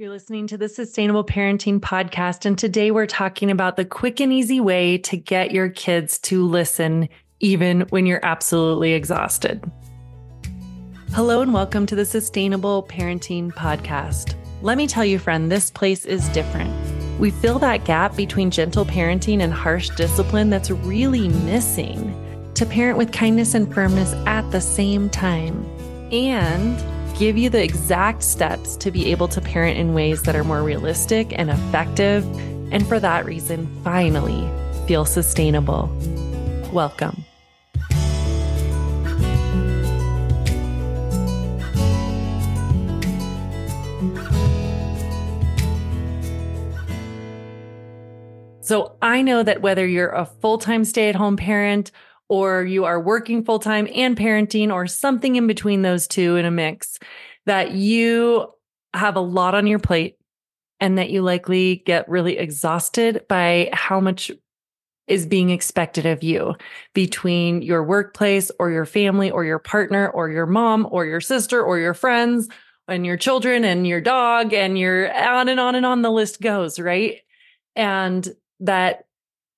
You're listening to the Sustainable Parenting Podcast, and today we're talking about the quick and easy way to get your kids to listen even when you're absolutely exhausted. Hello, and welcome to the Sustainable Parenting Podcast. Let me tell you, friend, this place is different. We fill that gap between gentle parenting and harsh discipline that's really missing to parent with kindness and firmness at the same time. And give you the exact steps to be able to parent in ways that are more realistic and effective. And for that reason, finally feel sustainable. Welcome. So I know that whether you're a full time stay at home parent or you are working full time and parenting, or something in between those two in a mix, that you have a lot on your plate and that you likely get really exhausted by how much is being expected of you between your workplace or your family or your partner or your mom or your sister or your friends and your children and your dog and your on and on and on the list goes, right? And that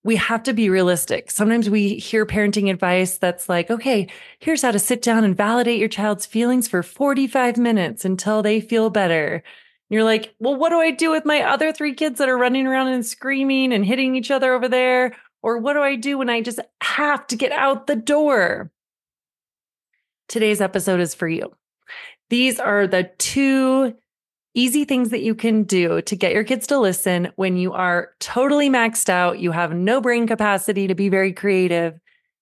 we have to be realistic. Sometimes we hear parenting advice that's like, okay, here's how to sit down and validate your child's feelings for 45 minutes until they feel better. And you're like, well, what do I do with my other three kids that are running around and screaming and hitting each other over there? Or what do I do when I just have to get out the door? Today's episode is for you. These are the two easy things that you can do to get your kids to listen when you are totally maxed out, you have no brain capacity to be very creative,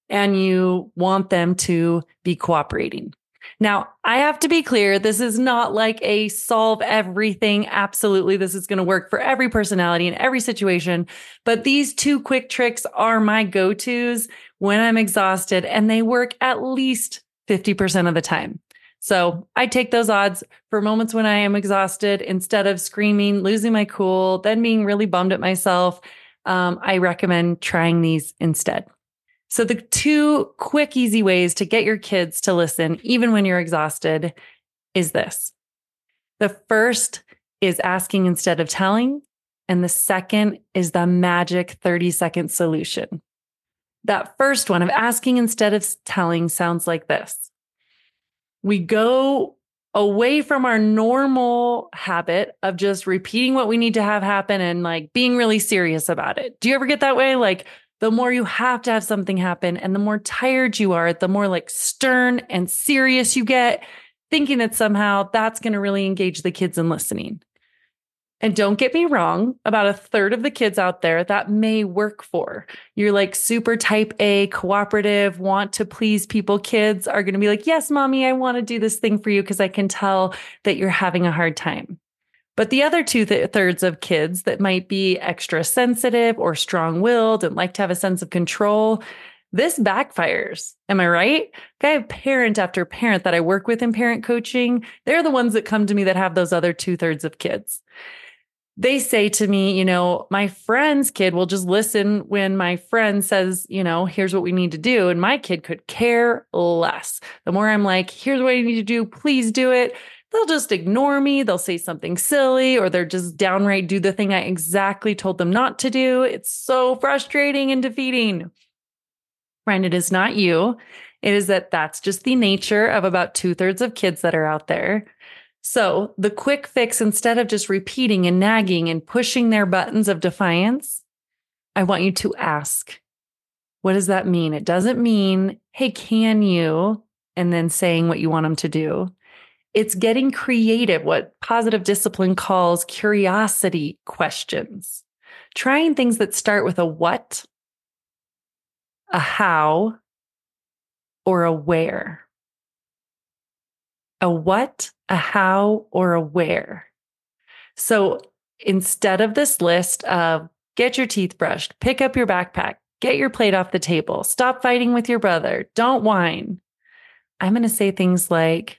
and you want them to be cooperating. Now, I have to be clear, this is not like a solve everything. Absolutely, this is going to work for every personality in every situation. But these two quick tricks are my go tos when I'm exhausted, and they work at least 50% of the time. So I take those odds for moments when I am exhausted instead of screaming, losing my cool, then being really bummed at myself. Um, I recommend trying these instead. So, the two quick, easy ways to get your kids to listen, even when you're exhausted, is this. The first is asking instead of telling. And the second is the magic 30 second solution. That first one of asking instead of telling sounds like this we go away from our normal habit of just repeating what we need to have happen and like being really serious about it. Do you ever get that way? Like the more you have to have something happen and the more tired you are, the more like stern and serious you get, thinking that somehow that's going to really engage the kids in listening. And don't get me wrong, about a third of the kids out there that may work for. You're like super type A, cooperative, want to please people kids are going to be like, Yes, mommy, I want to do this thing for you because I can tell that you're having a hard time. But the other two th- thirds of kids that might be extra sensitive or strong willed and like to have a sense of control, this backfires. Am I right? I have parent after parent that I work with in parent coaching. They're the ones that come to me that have those other two thirds of kids they say to me, you know, my friend's kid will just listen when my friend says, you know, here's what we need to do. And my kid could care less. The more I'm like, here's what I need to do, please do it. They'll just ignore me. They'll say something silly or they're just downright do the thing I exactly told them not to do. It's so frustrating and defeating. Friend, it is not you. It is that that's just the nature of about two thirds of kids that are out there. So, the quick fix, instead of just repeating and nagging and pushing their buttons of defiance, I want you to ask, what does that mean? It doesn't mean, hey, can you? And then saying what you want them to do. It's getting creative, what positive discipline calls curiosity questions. Trying things that start with a what, a how, or a where a what, a how, or a where. So instead of this list of get your teeth brushed, pick up your backpack, get your plate off the table, stop fighting with your brother, don't whine, I'm going to say things like,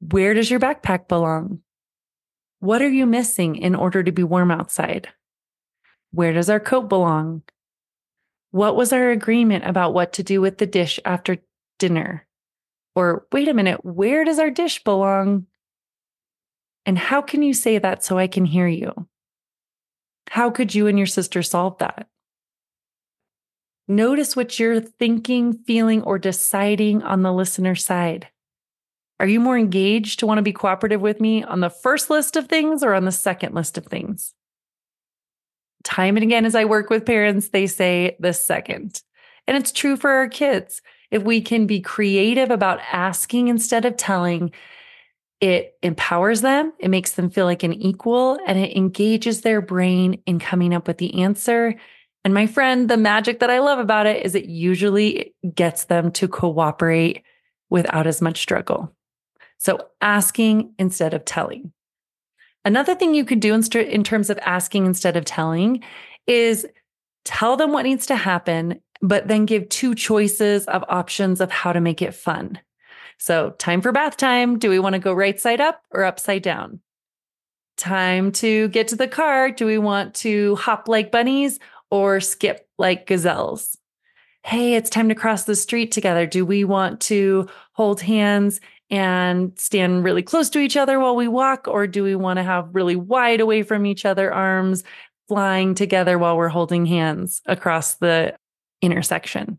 where does your backpack belong? What are you missing in order to be warm outside? Where does our coat belong? What was our agreement about what to do with the dish after dinner? Or wait a minute, where does our dish belong? And how can you say that so I can hear you? How could you and your sister solve that? Notice what you're thinking, feeling, or deciding on the listener side. Are you more engaged to want to be cooperative with me on the first list of things or on the second list of things? Time and again, as I work with parents, they say the second. And it's true for our kids. If we can be creative about asking instead of telling, it empowers them, it makes them feel like an equal, and it engages their brain in coming up with the answer. And my friend, the magic that I love about it is it usually gets them to cooperate without as much struggle. So asking instead of telling. Another thing you could do in, st- in terms of asking instead of telling is tell them what needs to happen, but then give two choices of options of how to make it fun. So, time for bath time. Do we want to go right side up or upside down? Time to get to the car. Do we want to hop like bunnies or skip like gazelles? Hey, it's time to cross the street together. Do we want to hold hands and stand really close to each other while we walk? Or do we want to have really wide away from each other arms flying together while we're holding hands across the intersection?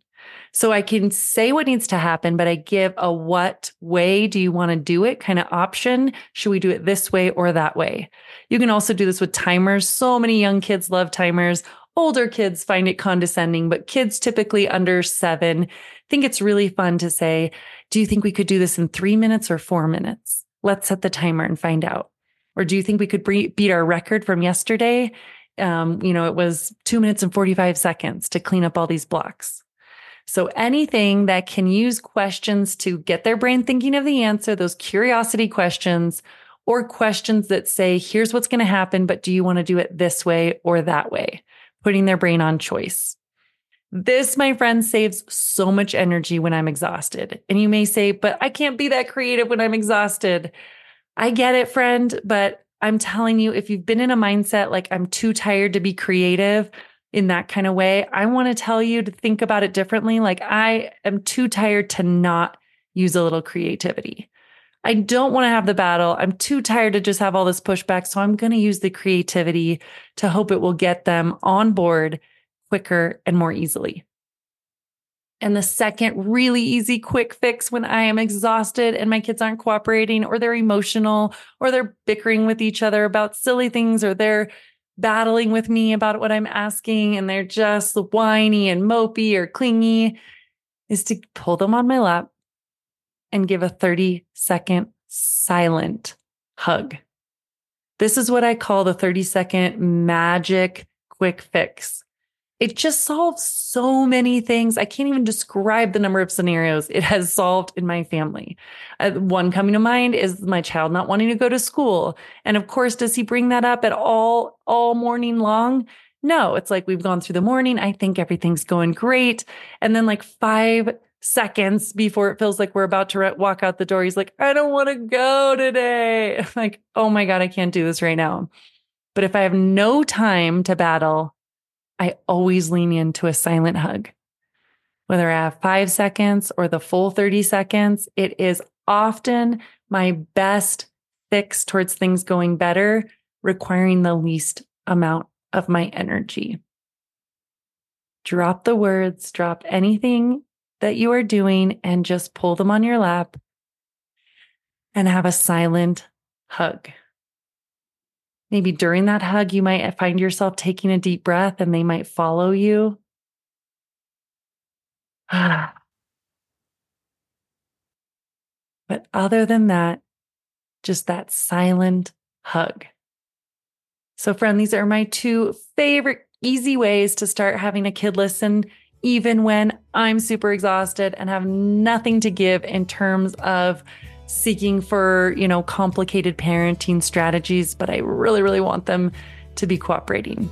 So I can say what needs to happen, but I give a what way do you want to do it kind of option. Should we do it this way or that way? You can also do this with timers. So many young kids love timers. Older kids find it condescending, but kids typically under seven think it's really fun to say, Do you think we could do this in three minutes or four minutes? Let's set the timer and find out. Or do you think we could beat our record from yesterday? Um, you know, it was two minutes and 45 seconds to clean up all these blocks. So anything that can use questions to get their brain thinking of the answer, those curiosity questions, or questions that say, here's what's going to happen, but do you want to do it this way or that way? Putting their brain on choice. This, my friend, saves so much energy when I'm exhausted. And you may say, but I can't be that creative when I'm exhausted. I get it, friend, but I'm telling you, if you've been in a mindset like I'm too tired to be creative, in that kind of way, I want to tell you to think about it differently. Like, I am too tired to not use a little creativity. I don't want to have the battle. I'm too tired to just have all this pushback. So I'm going to use the creativity to hope it will get them on board quicker and more easily. And the second really easy quick fix when I am exhausted and my kids aren't cooperating or they're emotional or they're bickering with each other about silly things or they're battling with me about what I'm asking and they're just whiny and mopey or clingy is to pull them on my lap and give a 30 second silent hug. This is what I call the 30 second magic quick fix. It just solves so many things. I can't even describe the number of scenarios it has solved in my family. Uh, one coming to mind is my child not wanting to go to school. And of course, does he bring that up at all, all morning long? No, it's like we've gone through the morning. I think everything's going great. And then, like five seconds before it feels like we're about to walk out the door, he's like, I don't want to go today. I'm like, oh my God, I can't do this right now. But if I have no time to battle, I always lean into a silent hug. Whether I have five seconds or the full 30 seconds, it is often my best fix towards things going better, requiring the least amount of my energy. Drop the words, drop anything that you are doing, and just pull them on your lap and have a silent hug. Maybe during that hug, you might find yourself taking a deep breath and they might follow you. but other than that, just that silent hug. So, friend, these are my two favorite easy ways to start having a kid listen, even when I'm super exhausted and have nothing to give in terms of seeking for, you know, complicated parenting strategies, but I really, really want them to be cooperating.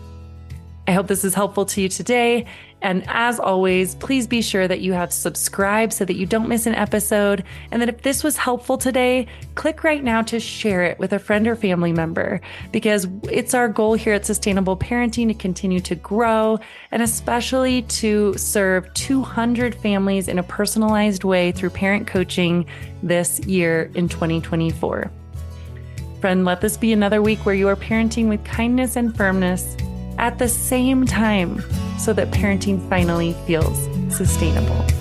I hope this is helpful to you today. And as always, please be sure that you have subscribed so that you don't miss an episode. And that if this was helpful today, click right now to share it with a friend or family member because it's our goal here at Sustainable Parenting to continue to grow and especially to serve 200 families in a personalized way through parent coaching this year in 2024. Friend, let this be another week where you are parenting with kindness and firmness at the same time so that parenting finally feels sustainable.